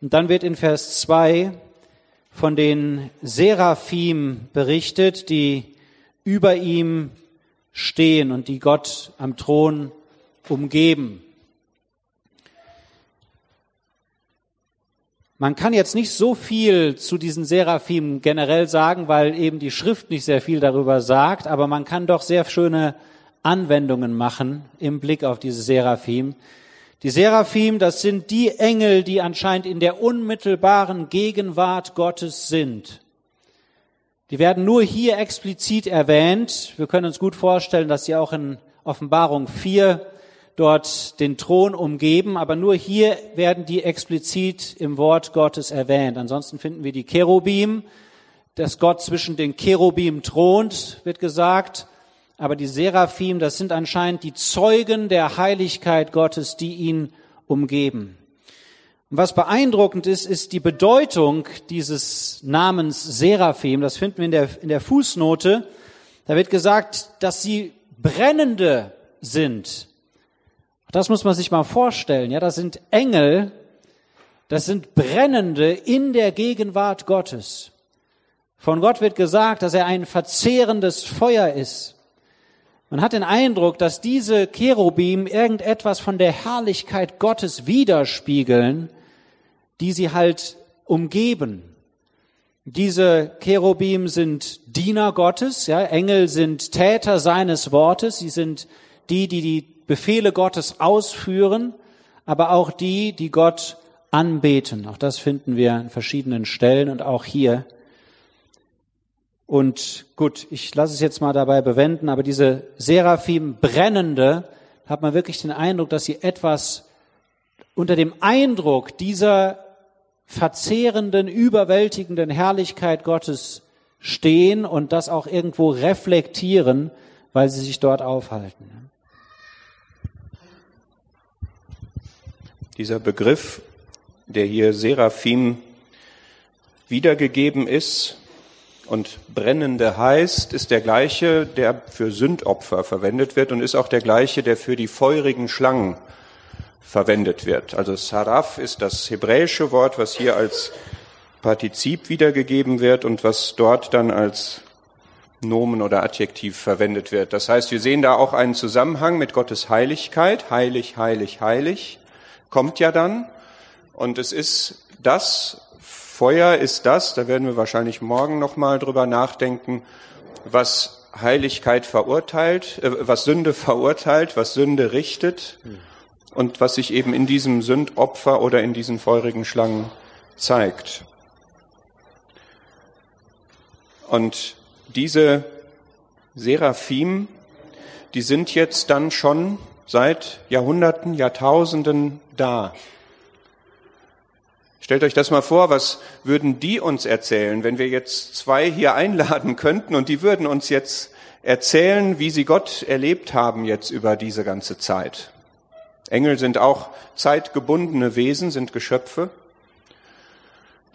Und dann wird in Vers 2 von den Seraphim berichtet, die über ihm stehen und die Gott am Thron umgeben. Man kann jetzt nicht so viel zu diesen Seraphim generell sagen, weil eben die Schrift nicht sehr viel darüber sagt, aber man kann doch sehr schöne Anwendungen machen im Blick auf diese Seraphim. Die Seraphim, das sind die Engel, die anscheinend in der unmittelbaren Gegenwart Gottes sind. Die werden nur hier explizit erwähnt. Wir können uns gut vorstellen, dass sie auch in Offenbarung 4 dort den Thron umgeben, aber nur hier werden die explizit im Wort Gottes erwähnt. Ansonsten finden wir die Cherubim, dass Gott zwischen den Cherubim thront, wird gesagt. Aber die Seraphim, das sind anscheinend die Zeugen der Heiligkeit Gottes, die ihn umgeben. Und was beeindruckend ist, ist die Bedeutung dieses Namens Seraphim. Das finden wir in der, in der Fußnote. Da wird gesagt, dass sie brennende sind. Das muss man sich mal vorstellen. Ja, das sind Engel, das sind Brennende in der Gegenwart Gottes. Von Gott wird gesagt, dass er ein verzehrendes Feuer ist. Man hat den Eindruck, dass diese Cherubim irgendetwas von der Herrlichkeit Gottes widerspiegeln, die sie halt umgeben. Diese Cherubim sind Diener Gottes, ja, Engel sind Täter seines Wortes, sie sind die, die die Befehle Gottes ausführen, aber auch die, die Gott anbeten. Auch das finden wir an verschiedenen Stellen und auch hier. Und gut, ich lasse es jetzt mal dabei bewenden, aber diese Seraphim brennende, hat man wirklich den Eindruck, dass sie etwas unter dem Eindruck dieser verzehrenden, überwältigenden Herrlichkeit Gottes stehen und das auch irgendwo reflektieren, weil sie sich dort aufhalten. Dieser Begriff, der hier Seraphim wiedergegeben ist und brennende heißt, ist der gleiche, der für Sündopfer verwendet wird und ist auch der gleiche, der für die feurigen Schlangen verwendet wird. Also Saraf ist das hebräische Wort, was hier als Partizip wiedergegeben wird und was dort dann als Nomen oder Adjektiv verwendet wird. Das heißt, wir sehen da auch einen Zusammenhang mit Gottes Heiligkeit. Heilig, heilig, heilig kommt ja dann. Und es ist das, Feuer ist das, da werden wir wahrscheinlich morgen nochmal drüber nachdenken, was Heiligkeit verurteilt, äh, was Sünde verurteilt, was Sünde richtet und was sich eben in diesem Sündopfer oder in diesen feurigen Schlangen zeigt. Und diese Seraphim, die sind jetzt dann schon seit Jahrhunderten, Jahrtausenden da. Stellt euch das mal vor, was würden die uns erzählen, wenn wir jetzt zwei hier einladen könnten und die würden uns jetzt erzählen, wie sie Gott erlebt haben jetzt über diese ganze Zeit. Engel sind auch zeitgebundene Wesen, sind Geschöpfe.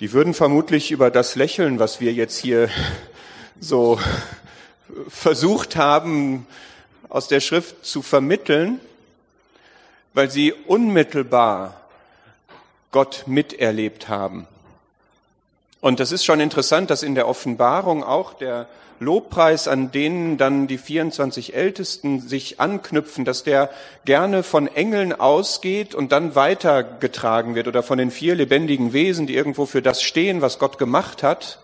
Die würden vermutlich über das lächeln, was wir jetzt hier so versucht haben, aus der Schrift zu vermitteln, weil sie unmittelbar Gott miterlebt haben. Und das ist schon interessant, dass in der Offenbarung auch der Lobpreis, an denen dann die 24 Ältesten sich anknüpfen, dass der gerne von Engeln ausgeht und dann weitergetragen wird oder von den vier lebendigen Wesen, die irgendwo für das stehen, was Gott gemacht hat.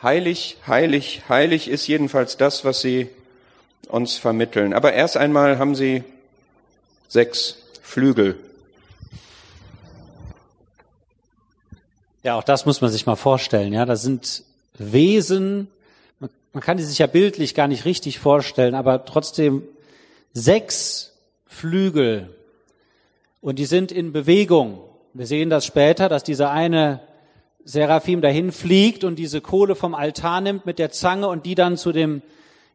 Heilig, heilig, heilig ist jedenfalls das, was sie uns vermitteln. Aber erst einmal haben sie sechs Flügel. Ja, auch das muss man sich mal vorstellen. Ja, das sind Wesen, man kann die sich ja bildlich gar nicht richtig vorstellen, aber trotzdem sechs Flügel und die sind in Bewegung. Wir sehen das später, dass dieser eine Seraphim dahin fliegt und diese Kohle vom Altar nimmt mit der Zange und die dann zu dem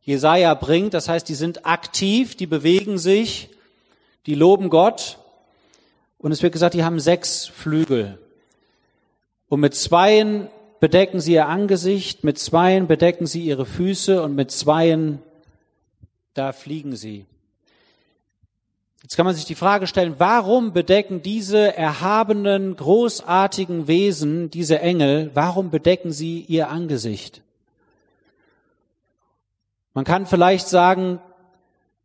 Jesaja bringt. Das heißt, die sind aktiv, die bewegen sich, die loben Gott. Und es wird gesagt, die haben sechs Flügel. Und mit zweien bedecken sie ihr Angesicht, mit zweien bedecken sie ihre Füße und mit zweien, da fliegen sie. Jetzt kann man sich die Frage stellen, warum bedecken diese erhabenen, großartigen Wesen, diese Engel, warum bedecken sie ihr Angesicht? Man kann vielleicht sagen,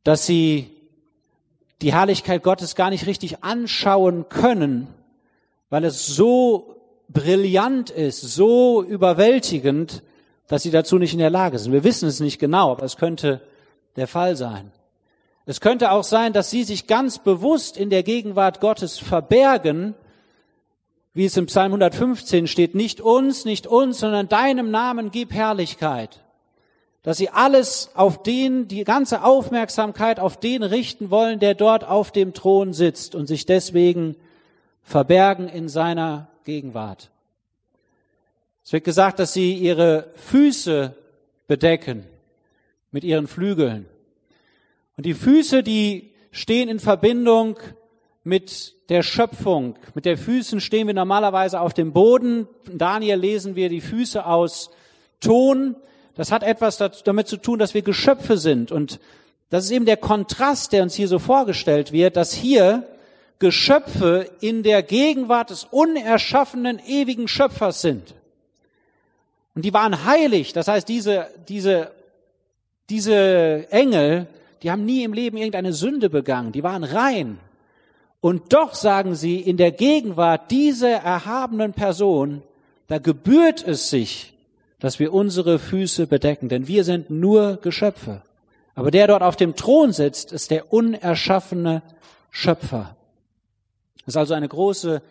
dass sie die Herrlichkeit Gottes gar nicht richtig anschauen können, weil es so brillant ist, so überwältigend, dass sie dazu nicht in der Lage sind. Wir wissen es nicht genau, aber es könnte der Fall sein. Es könnte auch sein, dass sie sich ganz bewusst in der Gegenwart Gottes verbergen, wie es im Psalm 115 steht, nicht uns, nicht uns, sondern deinem Namen gib Herrlichkeit. Dass sie alles auf den, die ganze Aufmerksamkeit auf den richten wollen, der dort auf dem Thron sitzt und sich deswegen verbergen in seiner Gegenwart. Es wird gesagt, dass sie ihre Füße bedecken mit ihren Flügeln. Und die Füße, die stehen in Verbindung mit der Schöpfung. Mit der Füßen stehen wir normalerweise auf dem Boden. In Daniel lesen wir die Füße aus Ton. Das hat etwas damit zu tun, dass wir Geschöpfe sind. Und das ist eben der Kontrast, der uns hier so vorgestellt wird, dass hier Geschöpfe in der Gegenwart des unerschaffenen, ewigen Schöpfers sind. Und die waren heilig. Das heißt, diese, diese, diese Engel, die haben nie im Leben irgendeine Sünde begangen, die waren rein. Und doch sagen sie, in der Gegenwart dieser erhabenen Person, da gebührt es sich, dass wir unsere Füße bedecken, denn wir sind nur Geschöpfe. Aber der dort auf dem Thron sitzt, ist der unerschaffene Schöpfer. Das ist also eine große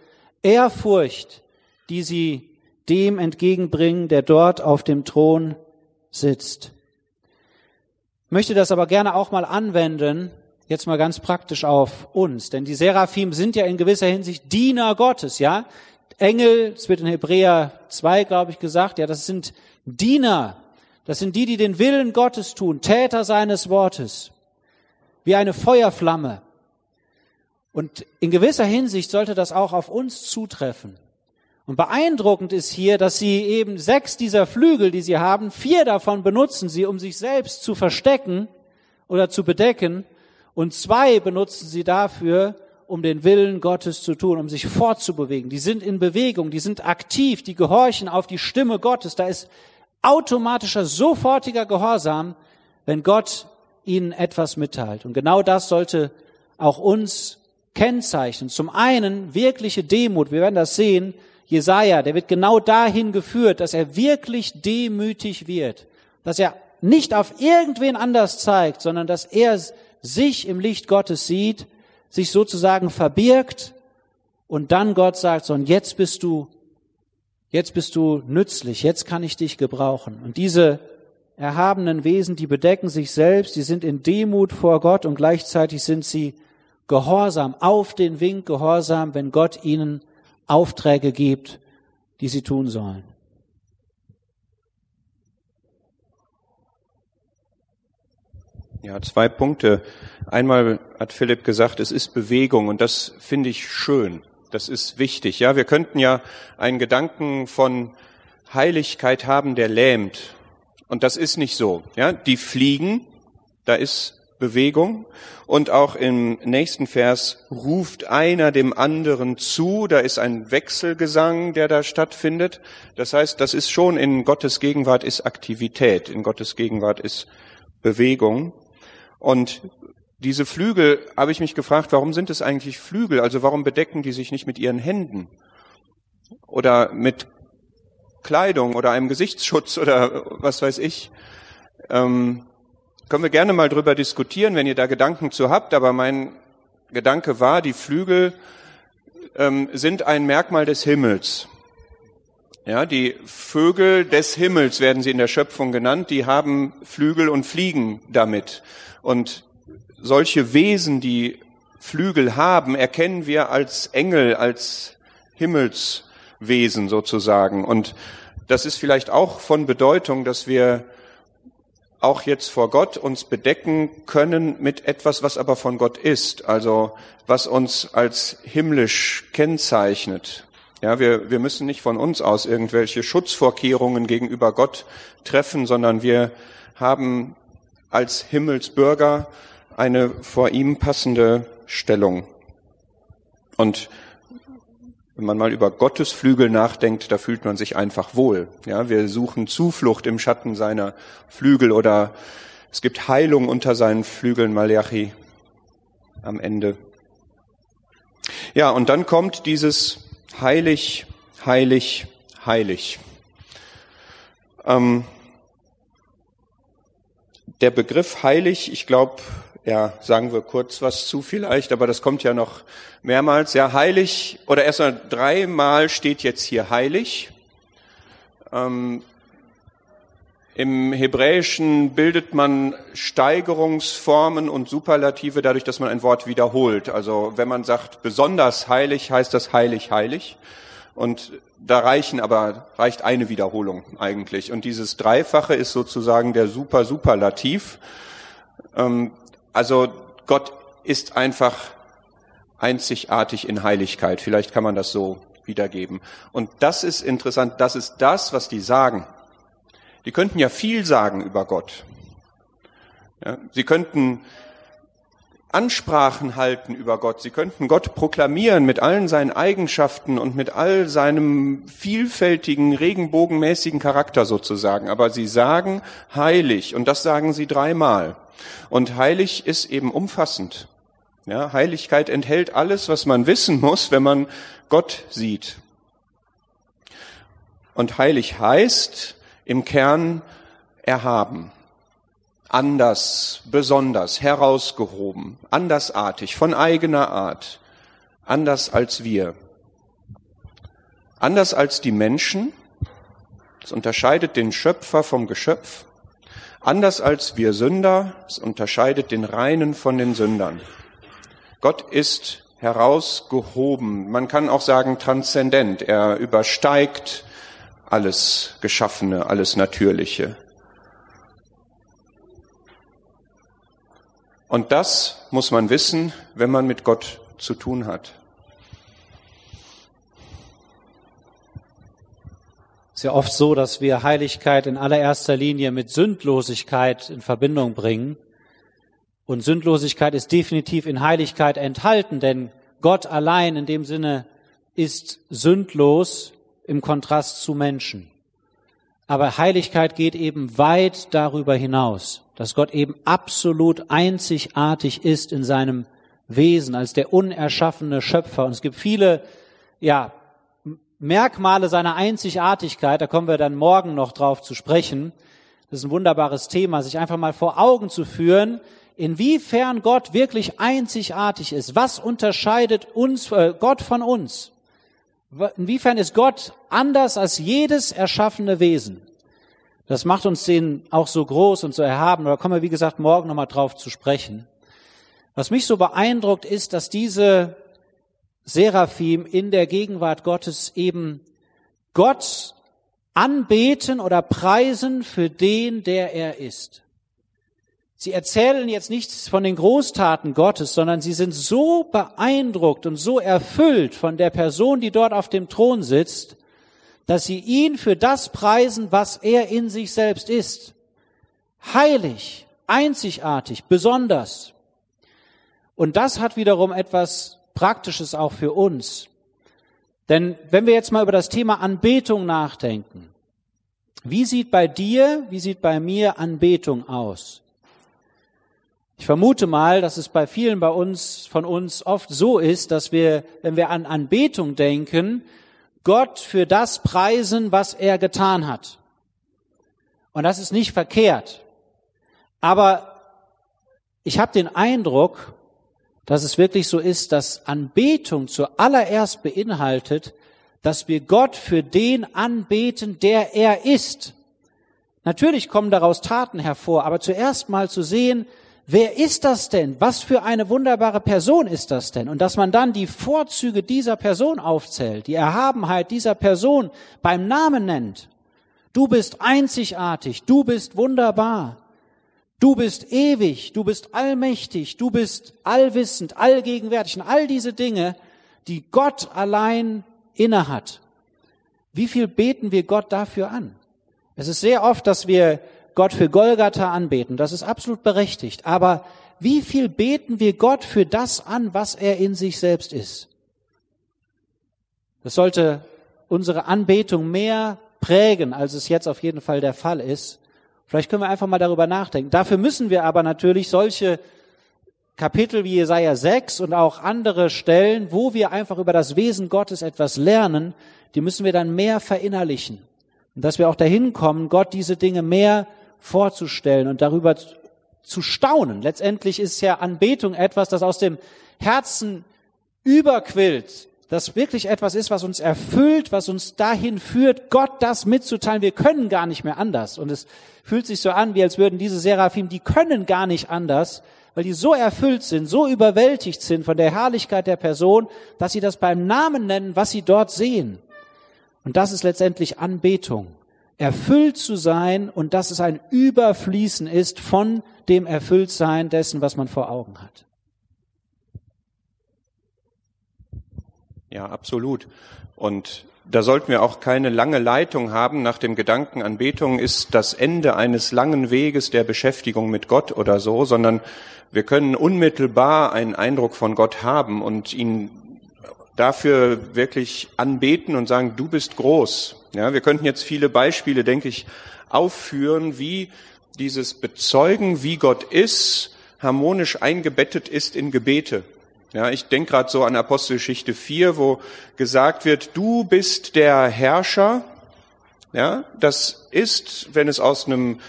Ehrfurcht, die sie dem entgegenbringen, der dort auf dem Thron sitzt möchte das aber gerne auch mal anwenden, jetzt mal ganz praktisch auf uns. Denn die Seraphim sind ja in gewisser Hinsicht Diener Gottes, ja. Engel, es wird in Hebräer 2, glaube ich, gesagt, ja, das sind Diener. Das sind die, die den Willen Gottes tun, Täter seines Wortes. Wie eine Feuerflamme. Und in gewisser Hinsicht sollte das auch auf uns zutreffen. Und beeindruckend ist hier, dass sie eben sechs dieser Flügel, die sie haben, vier davon benutzen sie, um sich selbst zu verstecken oder zu bedecken. Und zwei benutzen sie dafür, um den Willen Gottes zu tun, um sich fortzubewegen. Die sind in Bewegung, die sind aktiv, die gehorchen auf die Stimme Gottes. Da ist automatischer, sofortiger Gehorsam, wenn Gott ihnen etwas mitteilt. Und genau das sollte auch uns kennzeichnen. Zum einen wirkliche Demut. Wir werden das sehen Jesaja, der wird genau dahin geführt, dass er wirklich demütig wird, dass er nicht auf irgendwen anders zeigt, sondern dass er sich im Licht Gottes sieht, sich sozusagen verbirgt und dann Gott sagt, so und jetzt bist du, jetzt bist du nützlich, jetzt kann ich dich gebrauchen. Und diese erhabenen Wesen, die bedecken sich selbst, die sind in Demut vor Gott und gleichzeitig sind sie gehorsam, auf den Wink gehorsam, wenn Gott ihnen Aufträge gibt, die sie tun sollen. Ja, zwei Punkte. Einmal hat Philipp gesagt, es ist Bewegung und das finde ich schön. Das ist wichtig. Ja, wir könnten ja einen Gedanken von Heiligkeit haben, der lähmt. Und das ist nicht so. Ja, die fliegen, da ist Bewegung. Und auch im nächsten Vers ruft einer dem anderen zu. Da ist ein Wechselgesang, der da stattfindet. Das heißt, das ist schon in Gottes Gegenwart ist Aktivität. In Gottes Gegenwart ist Bewegung. Und diese Flügel, habe ich mich gefragt, warum sind es eigentlich Flügel? Also warum bedecken die sich nicht mit ihren Händen? Oder mit Kleidung oder einem Gesichtsschutz oder was weiß ich? Ähm, können wir gerne mal drüber diskutieren, wenn ihr da Gedanken zu habt, aber mein Gedanke war, die Flügel ähm, sind ein Merkmal des Himmels. Ja, die Vögel des Himmels werden sie in der Schöpfung genannt, die haben Flügel und fliegen damit. Und solche Wesen, die Flügel haben, erkennen wir als Engel, als Himmelswesen sozusagen. Und das ist vielleicht auch von Bedeutung, dass wir auch jetzt vor Gott uns bedecken können mit etwas, was aber von Gott ist, also was uns als himmlisch kennzeichnet. Ja, wir, wir müssen nicht von uns aus irgendwelche Schutzvorkehrungen gegenüber Gott treffen, sondern wir haben als Himmelsbürger eine vor ihm passende Stellung. Und wenn man mal über Gottes Flügel nachdenkt, da fühlt man sich einfach wohl. Ja, wir suchen Zuflucht im Schatten seiner Flügel oder es gibt Heilung unter seinen Flügeln, Malachi am Ende. Ja, und dann kommt dieses heilig, heilig, heilig. Ähm, der Begriff heilig, ich glaube, ja, sagen wir kurz was zu vielleicht, aber das kommt ja noch mehrmals. Ja, heilig oder erst mal dreimal steht jetzt hier heilig. Ähm, Im Hebräischen bildet man Steigerungsformen und Superlative dadurch, dass man ein Wort wiederholt. Also wenn man sagt besonders heilig, heißt das heilig, heilig. Und da reichen aber, reicht eine Wiederholung eigentlich. Und dieses Dreifache ist sozusagen der Super Superlativ. Ähm, also Gott ist einfach einzigartig in Heiligkeit. Vielleicht kann man das so wiedergeben. Und das ist interessant, das ist das, was die sagen. Die könnten ja viel sagen über Gott. Ja, sie könnten Ansprachen halten über Gott. Sie könnten Gott proklamieren mit allen seinen Eigenschaften und mit all seinem vielfältigen, regenbogenmäßigen Charakter sozusagen. Aber sie sagen heilig und das sagen sie dreimal. Und heilig ist eben umfassend. Ja, Heiligkeit enthält alles, was man wissen muss, wenn man Gott sieht. Und heilig heißt im Kern erhaben anders, besonders, herausgehoben, andersartig, von eigener Art, anders als wir. Anders als die Menschen, das unterscheidet den Schöpfer vom Geschöpf, anders als wir Sünder, es unterscheidet den Reinen von den Sündern. Gott ist herausgehoben, man kann auch sagen transzendent, er übersteigt alles Geschaffene, alles Natürliche. Und das muss man wissen, wenn man mit Gott zu tun hat. Es ist ja oft so, dass wir Heiligkeit in allererster Linie mit Sündlosigkeit in Verbindung bringen. Und Sündlosigkeit ist definitiv in Heiligkeit enthalten, denn Gott allein in dem Sinne ist sündlos im Kontrast zu Menschen. Aber Heiligkeit geht eben weit darüber hinaus dass Gott eben absolut einzigartig ist in seinem Wesen als der unerschaffene Schöpfer. Und es gibt viele, ja, Merkmale seiner Einzigartigkeit, da kommen wir dann morgen noch drauf zu sprechen. Das ist ein wunderbares Thema, sich einfach mal vor Augen zu führen, inwiefern Gott wirklich einzigartig ist. Was unterscheidet uns, äh, Gott von uns? Inwiefern ist Gott anders als jedes erschaffene Wesen? Das macht uns den auch so groß und so erhaben. Da kommen wir, wie gesagt, morgen nochmal drauf zu sprechen. Was mich so beeindruckt, ist, dass diese Seraphim in der Gegenwart Gottes eben Gott anbeten oder preisen für den, der er ist. Sie erzählen jetzt nichts von den Großtaten Gottes, sondern sie sind so beeindruckt und so erfüllt von der Person, die dort auf dem Thron sitzt, dass sie ihn für das preisen, was er in sich selbst ist. Heilig, einzigartig, besonders. Und das hat wiederum etwas Praktisches auch für uns. Denn wenn wir jetzt mal über das Thema Anbetung nachdenken, wie sieht bei dir, wie sieht bei mir Anbetung aus? Ich vermute mal, dass es bei vielen bei uns, von uns oft so ist, dass wir, wenn wir an Anbetung denken, Gott für das preisen, was er getan hat. Und das ist nicht verkehrt. Aber ich habe den Eindruck, dass es wirklich so ist, dass Anbetung zuallererst beinhaltet, dass wir Gott für den anbeten, der er ist. Natürlich kommen daraus Taten hervor, aber zuerst mal zu sehen, Wer ist das denn? Was für eine wunderbare Person ist das denn? Und dass man dann die Vorzüge dieser Person aufzählt, die Erhabenheit dieser Person beim Namen nennt. Du bist einzigartig, du bist wunderbar, du bist ewig, du bist allmächtig, du bist allwissend, allgegenwärtig und all diese Dinge, die Gott allein innehat. Wie viel beten wir Gott dafür an? Es ist sehr oft, dass wir Gott für Golgatha anbeten. Das ist absolut berechtigt. Aber wie viel beten wir Gott für das an, was er in sich selbst ist? Das sollte unsere Anbetung mehr prägen, als es jetzt auf jeden Fall der Fall ist. Vielleicht können wir einfach mal darüber nachdenken. Dafür müssen wir aber natürlich solche Kapitel wie Jesaja 6 und auch andere Stellen, wo wir einfach über das Wesen Gottes etwas lernen, die müssen wir dann mehr verinnerlichen. Und dass wir auch dahin kommen, Gott diese Dinge mehr vorzustellen und darüber zu staunen. Letztendlich ist ja Anbetung etwas, das aus dem Herzen überquillt, das wirklich etwas ist, was uns erfüllt, was uns dahin führt, Gott das mitzuteilen. Wir können gar nicht mehr anders. Und es fühlt sich so an, wie als würden diese Seraphim, die können gar nicht anders, weil die so erfüllt sind, so überwältigt sind von der Herrlichkeit der Person, dass sie das beim Namen nennen, was sie dort sehen. Und das ist letztendlich Anbetung. Erfüllt zu sein und dass es ein Überfließen ist von dem Erfülltsein dessen, was man vor Augen hat. Ja, absolut. Und da sollten wir auch keine lange Leitung haben nach dem Gedanken, Anbetung ist das Ende eines langen Weges der Beschäftigung mit Gott oder so, sondern wir können unmittelbar einen Eindruck von Gott haben und ihn dafür wirklich anbeten und sagen, du bist groß. Ja, wir könnten jetzt viele Beispiele, denke ich, aufführen, wie dieses Bezeugen, wie Gott ist, harmonisch eingebettet ist in Gebete. Ja, ich denke gerade so an Apostelgeschichte 4, wo gesagt wird, du bist der Herrscher. Ja, das ist, wenn es aus einem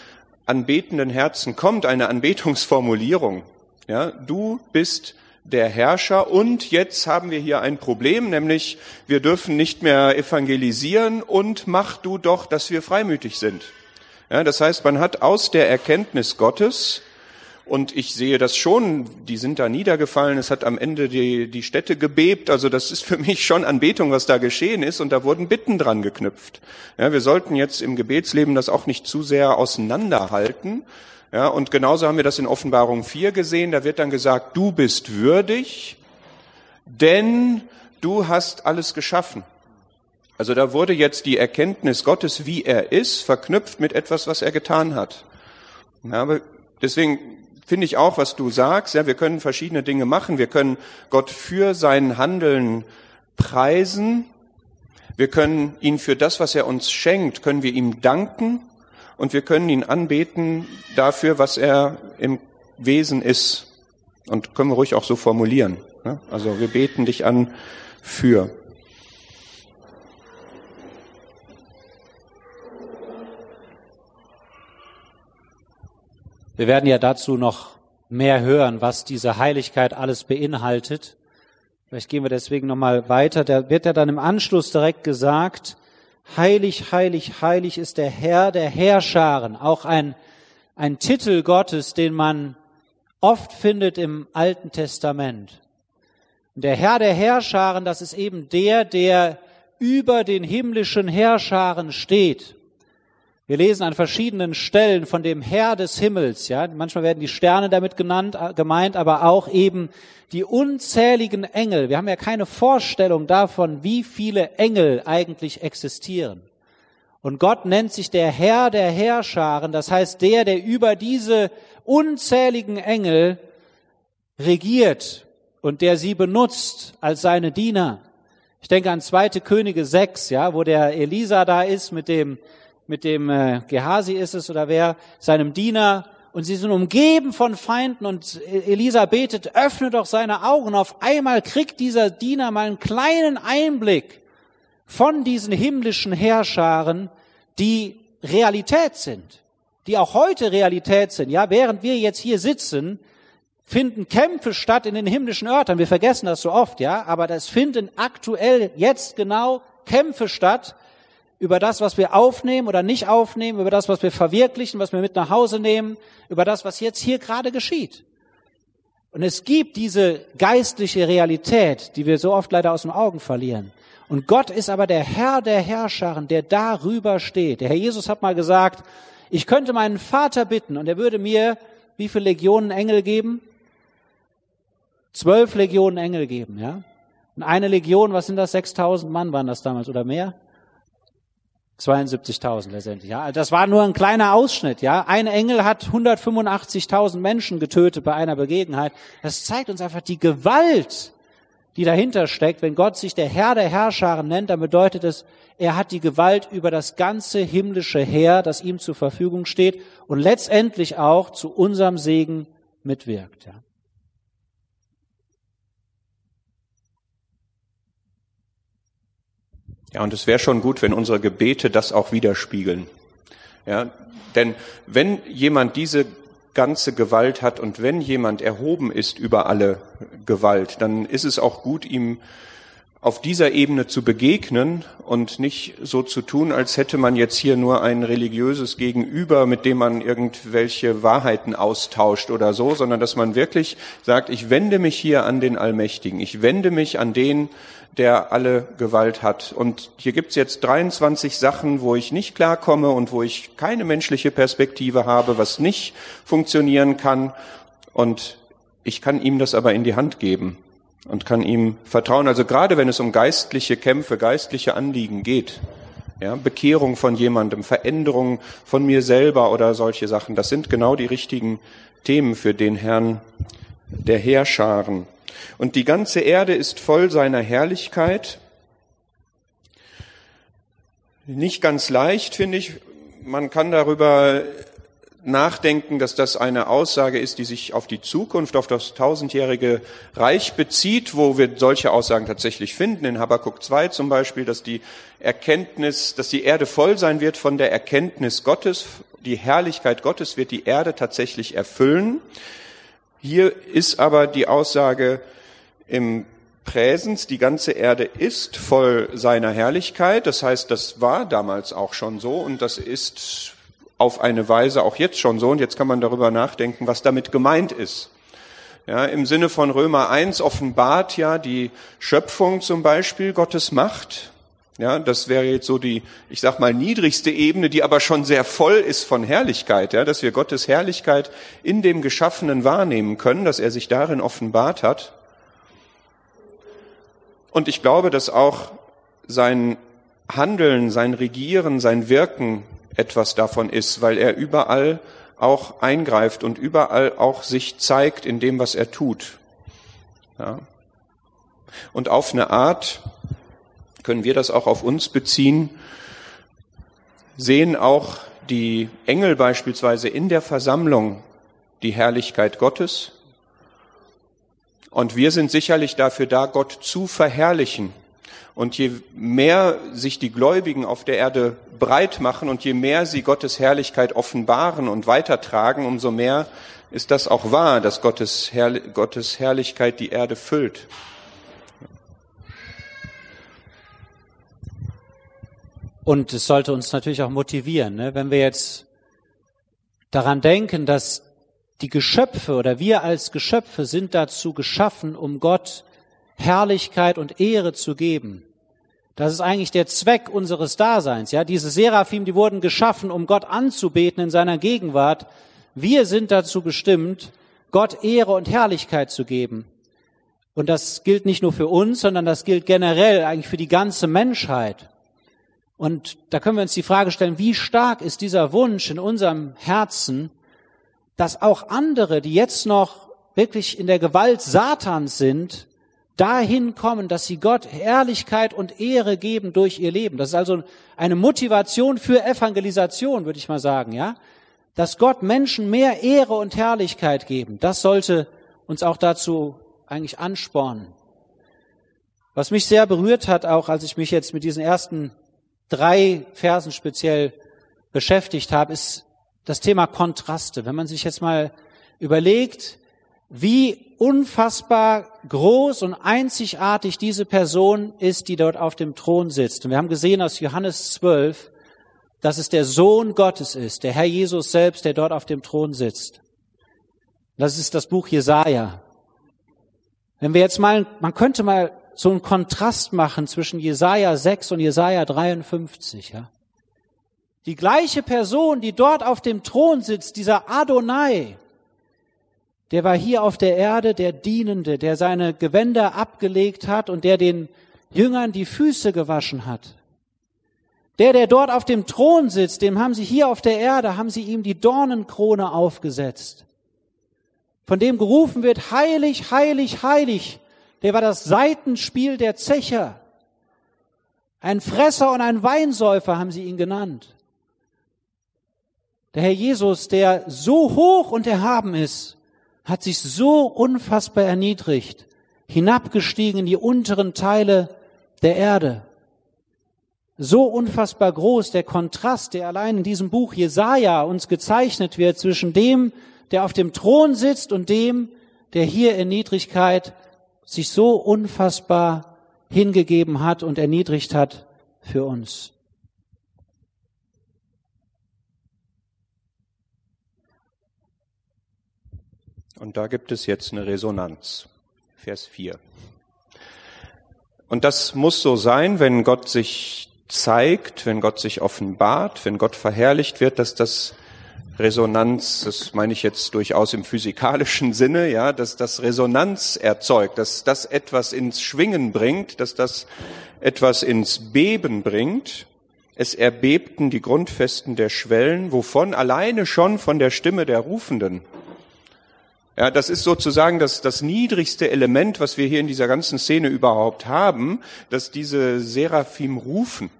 anbetenden Herzen kommt, eine Anbetungsformulierung. Ja, du bist der Herrscher und jetzt haben wir hier ein Problem, nämlich wir dürfen nicht mehr evangelisieren und mach du doch, dass wir freimütig sind. Ja, das heißt, man hat aus der Erkenntnis Gottes und ich sehe das schon, die sind da niedergefallen, es hat am Ende die, die Städte gebebt, also das ist für mich schon Anbetung, was da geschehen ist und da wurden Bitten dran geknüpft. Ja, wir sollten jetzt im Gebetsleben das auch nicht zu sehr auseinanderhalten. Ja, und genauso haben wir das in Offenbarung 4 gesehen, da wird dann gesagt, du bist würdig, denn du hast alles geschaffen. Also da wurde jetzt die Erkenntnis Gottes, wie er ist, verknüpft mit etwas, was er getan hat. Ja, aber deswegen finde ich auch, was du sagst. Ja, wir können verschiedene Dinge machen. Wir können Gott für sein Handeln preisen. Wir können ihn für das, was er uns schenkt, können wir ihm danken und wir können ihn anbeten dafür, was er im Wesen ist. Und können wir ruhig auch so formulieren. Also wir beten dich an für. Wir werden ja dazu noch mehr hören, was diese Heiligkeit alles beinhaltet. Vielleicht gehen wir deswegen nochmal weiter. Da wird ja dann im Anschluss direkt gesagt, heilig, heilig, heilig ist der Herr der Herrscharen. Auch ein, ein Titel Gottes, den man oft findet im Alten Testament. Der Herr der Herrscharen, das ist eben der, der über den himmlischen Herrscharen steht. Wir lesen an verschiedenen Stellen von dem Herr des Himmels, ja. Manchmal werden die Sterne damit genannt, äh, gemeint, aber auch eben die unzähligen Engel. Wir haben ja keine Vorstellung davon, wie viele Engel eigentlich existieren. Und Gott nennt sich der Herr der Herrscharen, das heißt der, der über diese unzähligen Engel regiert und der sie benutzt als seine Diener. Ich denke an zweite Könige 6, ja, wo der Elisa da ist mit dem mit dem äh, Gehasi ist es oder wer, seinem Diener, und sie sind umgeben von Feinden und Elisa betet, öffne doch seine Augen. Auf einmal kriegt dieser Diener mal einen kleinen Einblick von diesen himmlischen Herrscharen, die Realität sind, die auch heute Realität sind. Ja, während wir jetzt hier sitzen, finden Kämpfe statt in den himmlischen Örtern. Wir vergessen das so oft, ja, aber das finden aktuell jetzt genau Kämpfe statt über das, was wir aufnehmen oder nicht aufnehmen, über das, was wir verwirklichen, was wir mit nach Hause nehmen, über das, was jetzt hier gerade geschieht. Und es gibt diese geistliche Realität, die wir so oft leider aus den Augen verlieren. Und Gott ist aber der Herr der Herrscharen, der darüber steht. Der Herr Jesus hat mal gesagt, ich könnte meinen Vater bitten und er würde mir wie viele Legionen Engel geben? Zwölf Legionen Engel geben, ja? Und eine Legion, was sind das? 6000 Mann waren das damals oder mehr? 72.000 letztendlich. Ja, das war nur ein kleiner Ausschnitt. Ja, ein Engel hat 185.000 Menschen getötet bei einer Begebenheit. Das zeigt uns einfach die Gewalt, die dahinter steckt. Wenn Gott sich der Herr der Herrscharen nennt, dann bedeutet es, er hat die Gewalt über das ganze himmlische Heer, das ihm zur Verfügung steht und letztendlich auch zu unserem Segen mitwirkt. Ja. Ja, und es wäre schon gut, wenn unsere Gebete das auch widerspiegeln. Ja, denn wenn jemand diese ganze Gewalt hat und wenn jemand erhoben ist über alle Gewalt, dann ist es auch gut, ihm auf dieser Ebene zu begegnen und nicht so zu tun, als hätte man jetzt hier nur ein religiöses Gegenüber, mit dem man irgendwelche Wahrheiten austauscht oder so, sondern dass man wirklich sagt, ich wende mich hier an den Allmächtigen, ich wende mich an den, der alle Gewalt hat. Und hier gibt's jetzt 23 Sachen, wo ich nicht klarkomme und wo ich keine menschliche Perspektive habe, was nicht funktionieren kann. Und ich kann ihm das aber in die Hand geben und kann ihm vertrauen. Also gerade wenn es um geistliche Kämpfe, geistliche Anliegen geht, ja, Bekehrung von jemandem, Veränderung von mir selber oder solche Sachen, das sind genau die richtigen Themen für den Herrn der Heerscharen. Und die ganze Erde ist voll seiner Herrlichkeit. Nicht ganz leicht, finde ich. Man kann darüber nachdenken, dass das eine Aussage ist, die sich auf die Zukunft, auf das tausendjährige Reich bezieht, wo wir solche Aussagen tatsächlich finden. In Habakkuk 2 zum Beispiel, dass die Erkenntnis, dass die Erde voll sein wird von der Erkenntnis Gottes, die Herrlichkeit Gottes wird die Erde tatsächlich erfüllen. Hier ist aber die Aussage im Präsens, die ganze Erde ist voll seiner Herrlichkeit. Das heißt, das war damals auch schon so und das ist auf eine Weise auch jetzt schon so. Und jetzt kann man darüber nachdenken, was damit gemeint ist. Ja, Im Sinne von Römer 1 offenbart ja die Schöpfung zum Beispiel Gottes Macht. Ja, das wäre jetzt so die, ich sag mal, niedrigste Ebene, die aber schon sehr voll ist von Herrlichkeit, ja, dass wir Gottes Herrlichkeit in dem Geschaffenen wahrnehmen können, dass er sich darin offenbart hat. Und ich glaube, dass auch sein Handeln, sein Regieren, sein Wirken etwas davon ist, weil er überall auch eingreift und überall auch sich zeigt in dem, was er tut. Ja. Und auf eine Art können wir das auch auf uns beziehen, sehen auch die Engel beispielsweise in der Versammlung die Herrlichkeit Gottes. Und wir sind sicherlich dafür da, Gott zu verherrlichen. Und je mehr sich die Gläubigen auf der Erde breit machen und je mehr sie Gottes Herrlichkeit offenbaren und weitertragen, umso mehr ist das auch wahr, dass Gottes, Herr Gottes Herrlichkeit die Erde füllt. Und es sollte uns natürlich auch motivieren, ne? wenn wir jetzt daran denken, dass die Geschöpfe oder wir als Geschöpfe sind dazu geschaffen, um Gott Herrlichkeit und Ehre zu geben. Das ist eigentlich der Zweck unseres Daseins. Ja, diese Seraphim, die wurden geschaffen, um Gott anzubeten in seiner Gegenwart. Wir sind dazu bestimmt, Gott Ehre und Herrlichkeit zu geben. Und das gilt nicht nur für uns, sondern das gilt generell eigentlich für die ganze Menschheit. Und da können wir uns die Frage stellen, wie stark ist dieser Wunsch in unserem Herzen, dass auch andere, die jetzt noch wirklich in der Gewalt Satans sind, dahin kommen, dass sie Gott Ehrlichkeit und Ehre geben durch ihr Leben. Das ist also eine Motivation für Evangelisation, würde ich mal sagen, ja? Dass Gott Menschen mehr Ehre und Herrlichkeit geben. Das sollte uns auch dazu eigentlich anspornen. Was mich sehr berührt hat, auch als ich mich jetzt mit diesen ersten drei Versen speziell beschäftigt habe, ist das Thema Kontraste. Wenn man sich jetzt mal überlegt, wie unfassbar groß und einzigartig diese Person ist, die dort auf dem Thron sitzt. Und wir haben gesehen aus Johannes 12, dass es der Sohn Gottes ist, der Herr Jesus selbst, der dort auf dem Thron sitzt. Das ist das Buch Jesaja. Wenn wir jetzt mal, man könnte mal so einen Kontrast machen zwischen Jesaja 6 und Jesaja 53, ja. Die gleiche Person, die dort auf dem Thron sitzt, dieser Adonai, der war hier auf der Erde der Dienende, der seine Gewänder abgelegt hat und der den Jüngern die Füße gewaschen hat. Der, der dort auf dem Thron sitzt, dem haben sie hier auf der Erde, haben sie ihm die Dornenkrone aufgesetzt. Von dem gerufen wird, heilig, heilig, heilig. Der war das Seitenspiel der Zecher. Ein Fresser und ein Weinsäufer haben sie ihn genannt. Der Herr Jesus, der so hoch und erhaben ist, hat sich so unfassbar erniedrigt, hinabgestiegen in die unteren Teile der Erde so unfassbar groß, der Kontrast, der allein in diesem Buch Jesaja uns gezeichnet wird zwischen dem, der auf dem Thron sitzt und dem, der hier in Niedrigkeit sich so unfassbar hingegeben hat und erniedrigt hat für uns. Und da gibt es jetzt eine Resonanz. Vers 4. Und das muss so sein, wenn Gott sich zeigt, wenn Gott sich offenbart, wenn Gott verherrlicht wird, dass das Resonanz, das meine ich jetzt durchaus im physikalischen Sinne, ja, dass das Resonanz erzeugt, dass das etwas ins Schwingen bringt, dass das etwas ins Beben bringt. Es erbebten die Grundfesten der Schwellen, wovon alleine schon von der Stimme der Rufenden. Ja, das ist sozusagen das, das niedrigste Element, was wir hier in dieser ganzen Szene überhaupt haben, dass diese Seraphim rufen.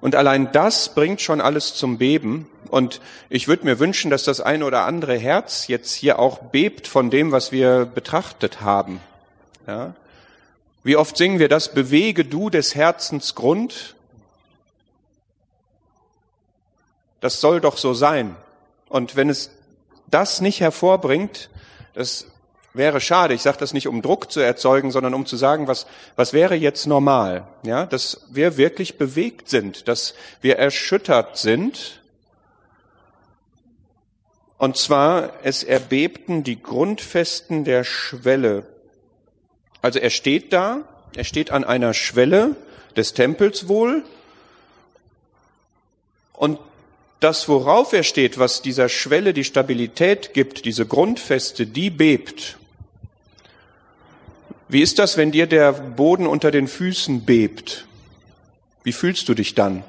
Und allein das bringt schon alles zum Beben. Und ich würde mir wünschen, dass das ein oder andere Herz jetzt hier auch bebt von dem, was wir betrachtet haben. Ja? Wie oft singen wir das, bewege du des Herzens Grund? Das soll doch so sein. Und wenn es das nicht hervorbringt, das wäre schade. Ich sage das nicht, um Druck zu erzeugen, sondern um zu sagen, was, was wäre jetzt normal? Ja, dass wir wirklich bewegt sind, dass wir erschüttert sind. Und zwar, es erbebten die Grundfesten der Schwelle. Also er steht da, er steht an einer Schwelle des Tempels wohl. Und das, worauf er steht, was dieser Schwelle die Stabilität gibt, diese Grundfeste, die bebt. Wie ist das, wenn dir der Boden unter den Füßen bebt? Wie fühlst du dich dann?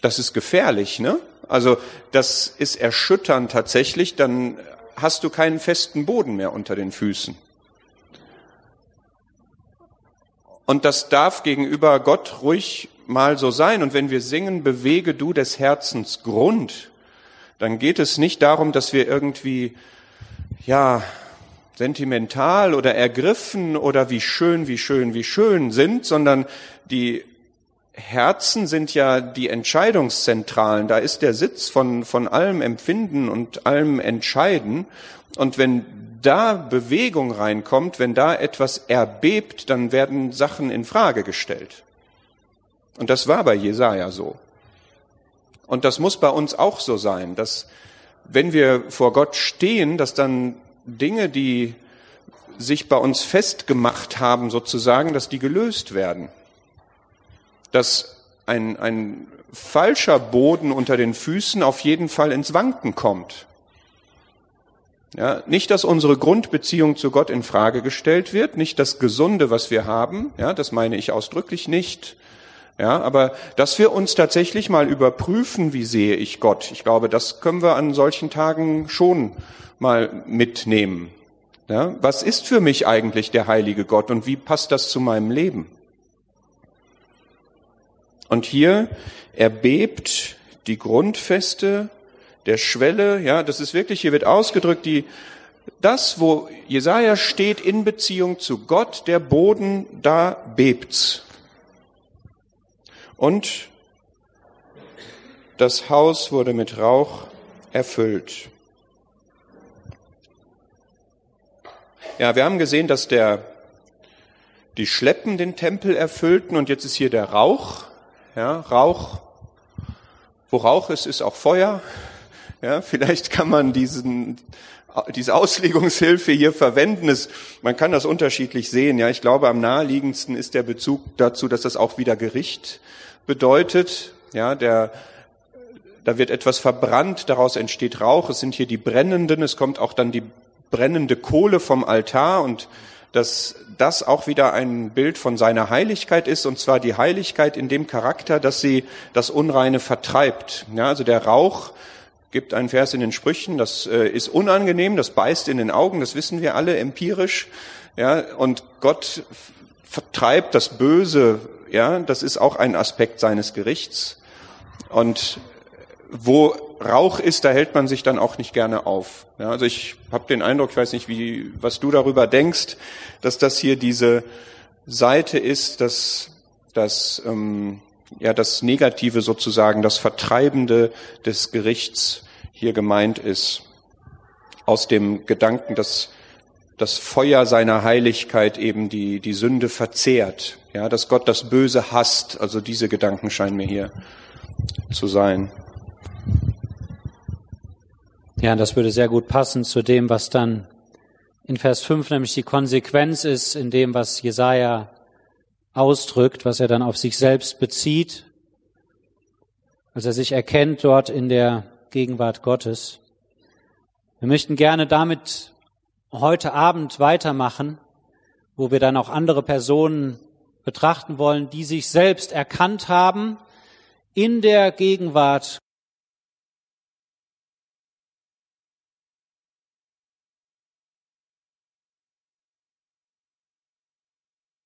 Das ist gefährlich, ne? Also das ist erschütternd tatsächlich, dann hast du keinen festen Boden mehr unter den Füßen. Und das darf gegenüber Gott ruhig mal so sein. Und wenn wir singen, bewege du des Herzens Grund, dann geht es nicht darum, dass wir irgendwie ja, sentimental oder ergriffen oder wie schön, wie schön, wie schön sind, sondern die Herzen sind ja die Entscheidungszentralen. Da ist der Sitz von, von allem Empfinden und allem Entscheiden. Und wenn da Bewegung reinkommt, wenn da etwas erbebt, dann werden Sachen in Frage gestellt. Und das war bei Jesaja so. Und das muss bei uns auch so sein, dass wenn wir vor Gott stehen, dass dann Dinge, die sich bei uns festgemacht haben, sozusagen, dass die gelöst werden. Dass ein, ein falscher Boden unter den Füßen auf jeden Fall ins Wanken kommt. Ja, nicht, dass unsere Grundbeziehung zu Gott in Frage gestellt wird, nicht das Gesunde, was wir haben, ja, das meine ich ausdrücklich nicht, ja, aber dass wir uns tatsächlich mal überprüfen, wie sehe ich Gott. Ich glaube, das können wir an solchen Tagen schon mal mitnehmen. Ja, was ist für mich eigentlich der heilige Gott und wie passt das zu meinem Leben? Und hier erbebt die Grundfeste der Schwelle, ja, das ist wirklich, hier wird ausgedrückt, die, das, wo Jesaja steht in Beziehung zu Gott, der Boden, da bebt's. Und das Haus wurde mit Rauch erfüllt. Ja, wir haben gesehen, dass der, die Schleppen den Tempel erfüllten und jetzt ist hier der Rauch. Ja, Rauch. Wo Rauch ist, ist auch Feuer. Ja, vielleicht kann man diesen, diese Auslegungshilfe hier verwenden. Es, man kann das unterschiedlich sehen. Ja, ich glaube, am naheliegendsten ist der Bezug dazu, dass das auch wieder Gericht bedeutet. Ja, der, da wird etwas verbrannt, daraus entsteht Rauch. Es sind hier die Brennenden. Es kommt auch dann die brennende Kohle vom Altar und dass das auch wieder ein Bild von seiner Heiligkeit ist, und zwar die Heiligkeit in dem Charakter, dass sie das Unreine vertreibt. Ja, also der Rauch gibt einen Vers in den Sprüchen, das äh, ist unangenehm, das beißt in den Augen, das wissen wir alle empirisch. Ja, und Gott vertreibt das Böse, ja, das ist auch ein Aspekt seines Gerichts. Und wo Rauch ist, da hält man sich dann auch nicht gerne auf. Ja, also ich habe den Eindruck, ich weiß nicht, wie, was du darüber denkst, dass das hier diese Seite ist, dass, dass ähm, ja das Negative sozusagen, das Vertreibende des Gerichts hier gemeint ist. Aus dem Gedanken, dass das Feuer seiner Heiligkeit eben die, die Sünde verzehrt. Ja, dass Gott das Böse hasst. Also diese Gedanken scheinen mir hier zu sein. Ja, das würde sehr gut passen zu dem, was dann in Vers 5 nämlich die Konsequenz ist, in dem, was Jesaja ausdrückt, was er dann auf sich selbst bezieht, als er sich erkennt dort in der Gegenwart Gottes. Wir möchten gerne damit heute Abend weitermachen, wo wir dann auch andere Personen betrachten wollen, die sich selbst erkannt haben in der Gegenwart